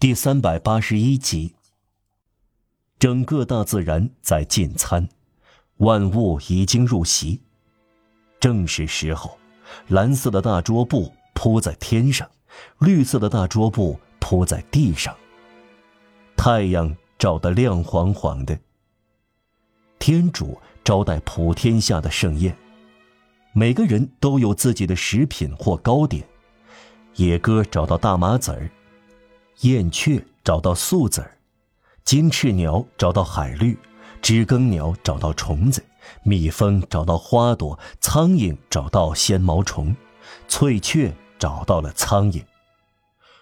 第三百八十一集。整个大自然在进餐，万物已经入席。正是时候，蓝色的大桌布铺在天上，绿色的大桌布铺在地上。太阳照得亮晃晃的。天主招待普天下的盛宴，每个人都有自己的食品或糕点。野鸽找到大麻籽儿。燕雀找到素子儿，金翅鸟找到海绿，知更鸟找到虫子，蜜蜂找到花朵，苍蝇找到纤毛虫，翠雀找到了苍蝇。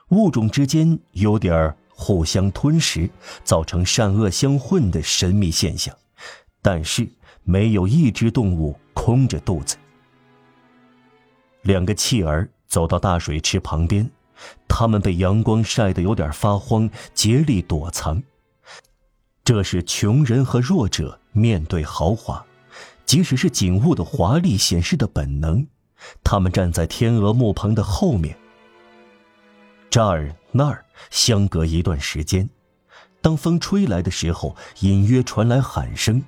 物种之间有点互相吞食，造成善恶相混的神秘现象，但是没有一只动物空着肚子。两个弃儿走到大水池旁边。他们被阳光晒得有点发慌，竭力躲藏。这是穷人和弱者面对豪华，即使是景物的华丽显示的本能。他们站在天鹅木棚的后面。这儿那儿相隔一段时间，当风吹来的时候，隐约传来喊声、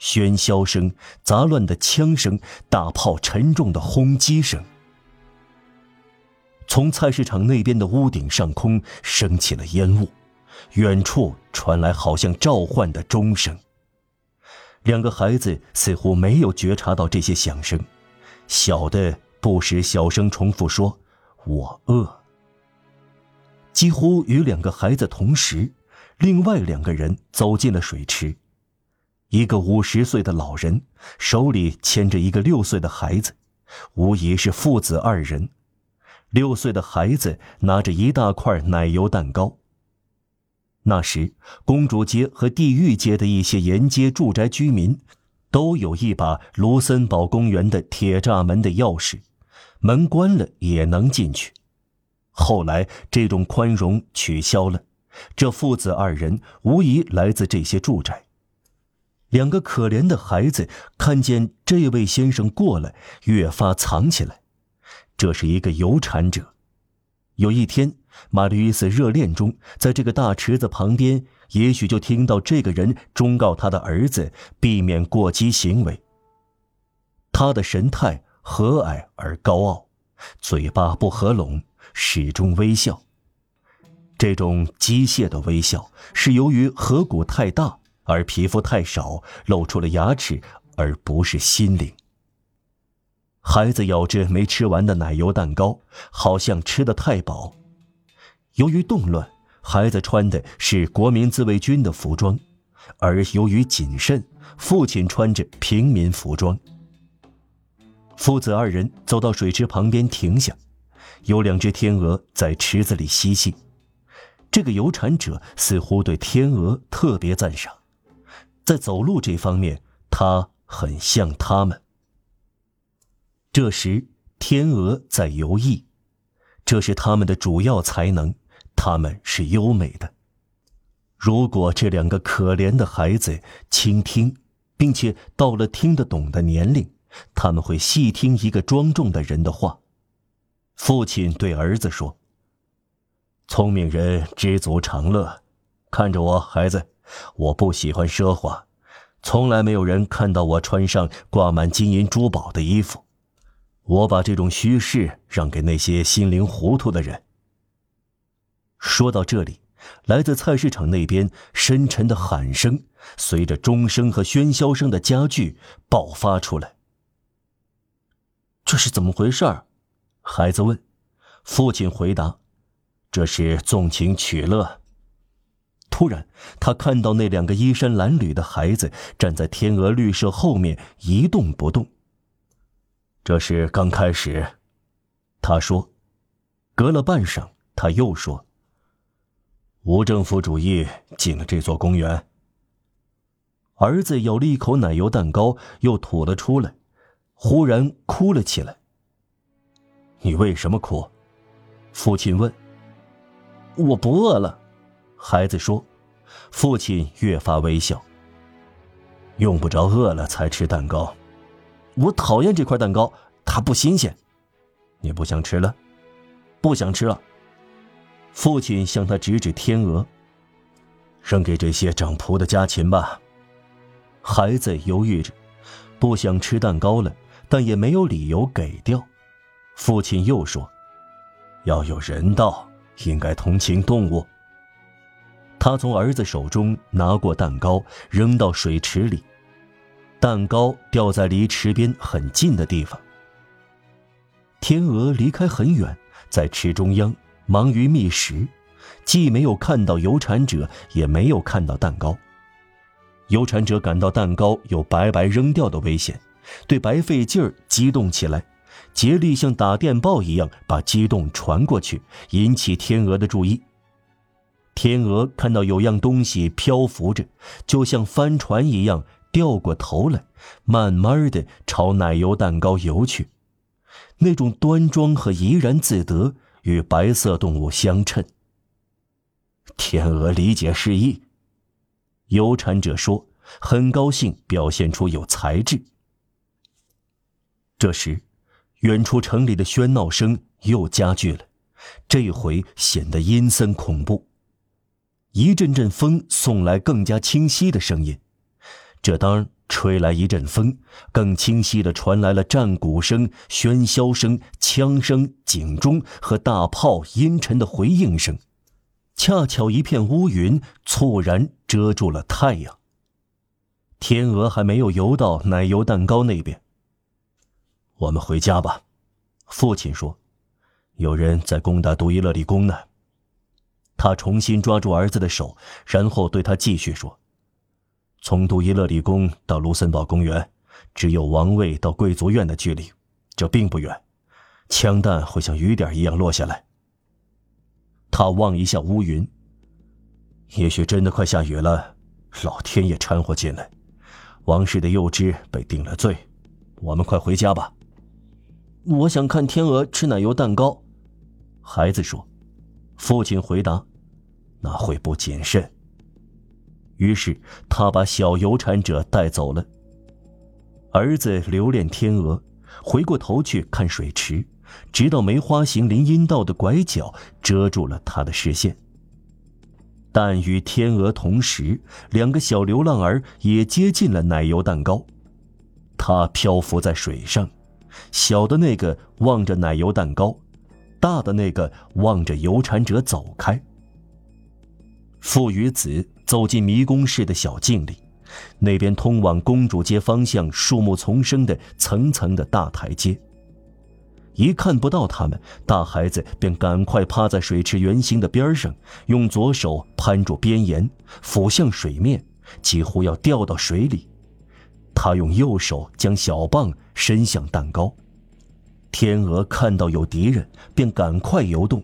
喧嚣声、杂乱的枪声、大炮沉重的轰击声。从菜市场那边的屋顶上空升起了烟雾，远处传来好像召唤的钟声。两个孩子似乎没有觉察到这些响声，小的不时小声重复说：“我饿。”几乎与两个孩子同时，另外两个人走进了水池，一个五十岁的老人手里牵着一个六岁的孩子，无疑是父子二人。六岁的孩子拿着一大块奶油蛋糕。那时，公主街和地狱街的一些沿街住宅居民，都有一把卢森堡公园的铁栅门的钥匙，门关了也能进去。后来，这种宽容取消了。这父子二人无疑来自这些住宅。两个可怜的孩子看见这位先生过来，越发藏起来。这是一个有产者。有一天，玛丽·伊斯热恋中，在这个大池子旁边，也许就听到这个人忠告他的儿子避免过激行为。他的神态和蔼而高傲，嘴巴不合拢，始终微笑。这种机械的微笑是由于颌骨太大而皮肤太少，露出了牙齿，而不是心灵。孩子咬着没吃完的奶油蛋糕，好像吃的太饱。由于动乱，孩子穿的是国民自卫军的服装，而由于谨慎，父亲穿着平民服装。父子二人走到水池旁边停下，有两只天鹅在池子里嬉戏。这个有产者似乎对天鹅特别赞赏，在走路这方面，他很像他们。这时，天鹅在游弋，这是它们的主要才能。它们是优美的。如果这两个可怜的孩子倾听，并且到了听得懂的年龄，他们会细听一个庄重的人的话。父亲对儿子说：“聪明人知足常乐。看着我，孩子，我不喜欢奢华，从来没有人看到我穿上挂满金银珠宝的衣服。”我把这种虚饰让给那些心灵糊涂的人。说到这里，来自菜市场那边深沉的喊声，随着钟声和喧嚣声的加剧爆发出来。这是怎么回事？孩子问。父亲回答：“这是纵情取乐。”突然，他看到那两个衣衫褴褛的孩子站在天鹅绿舍后面一动不动。这是刚开始，他说。隔了半晌，他又说：“无政府主义进了这座公园。”儿子咬了一口奶油蛋糕，又吐了出来，忽然哭了起来。“你为什么哭？”父亲问。“我不饿了。”孩子说。父亲越发微笑。“用不着饿了才吃蛋糕。”我讨厌这块蛋糕，它不新鲜。你不想吃了？不想吃了。父亲向他指指天鹅，扔给这些长仆的家禽吧。孩子犹豫着，不想吃蛋糕了，但也没有理由给掉。父亲又说：“要有人道，应该同情动物。”他从儿子手中拿过蛋糕，扔到水池里，蛋糕掉在离池边很近的地方。天鹅离开很远，在池中央忙于觅食，既没有看到游产者，也没有看到蛋糕。游产者感到蛋糕有白白扔掉的危险，对白费劲儿激动起来，竭力像打电报一样把激动传过去，引起天鹅的注意。天鹅看到有样东西漂浮着，就像帆船一样掉过头来，慢慢的朝奶油蛋糕游去。那种端庄和怡然自得与白色动物相称。天鹅理解示意，有产者说：“很高兴表现出有才智。”这时，远处城里的喧闹声又加剧了，这回显得阴森恐怖。一阵阵风送来更加清晰的声音，这当吹来一阵风，更清晰的传来了战鼓声、喧嚣声、枪声、警钟和大炮阴沉的回应声。恰巧一片乌云猝然遮住了太阳。天鹅还没有游到奶油蛋糕那边。我们回家吧，父亲说：“有人在攻打杜伊勒里宫呢。”他重新抓住儿子的手，然后对他继续说：“从杜伊勒里宫到卢森堡公园，只有王位到贵族院的距离，这并不远。枪弹会像雨点一样落下来。”他望一下乌云，也许真的快下雨了。老天也掺和进来，王室的幼枝被定了罪。我们快回家吧。我想看天鹅吃奶油蛋糕，孩子说。父亲回答：“那会不谨慎。”于是他把小游产者带走了。儿子留恋天鹅，回过头去看水池，直到梅花形林荫道的拐角遮住了他的视线。但与天鹅同时，两个小流浪儿也接近了奶油蛋糕。它漂浮在水上，小的那个望着奶油蛋糕。大的那个望着游产者走开。父与子走进迷宫似的小径里，那边通往公主街方向树木丛生的层层的大台阶。一看不到他们，大孩子便赶快趴在水池圆形的边上，用左手攀住边沿，俯向水面，几乎要掉到水里。他用右手将小棒伸向蛋糕。天鹅看到有敌人，便赶快游动，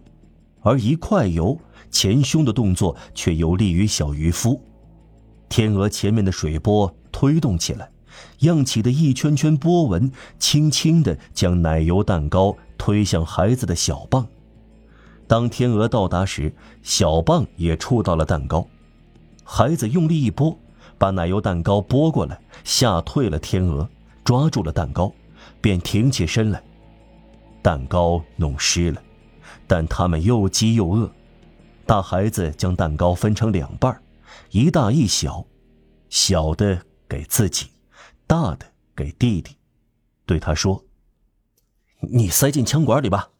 而一快游，前胸的动作却有利于小渔夫。天鹅前面的水波推动起来，漾起的一圈圈波纹，轻轻地将奶油蛋糕推向孩子的小棒。当天鹅到达时，小棒也触到了蛋糕，孩子用力一拨，把奶油蛋糕拨过来，吓退了天鹅，抓住了蛋糕，便挺起身来。蛋糕弄湿了，但他们又饥又饿。大孩子将蛋糕分成两半，一大一小，小的给自己，大的给弟弟，对他说：“你塞进枪管里吧。”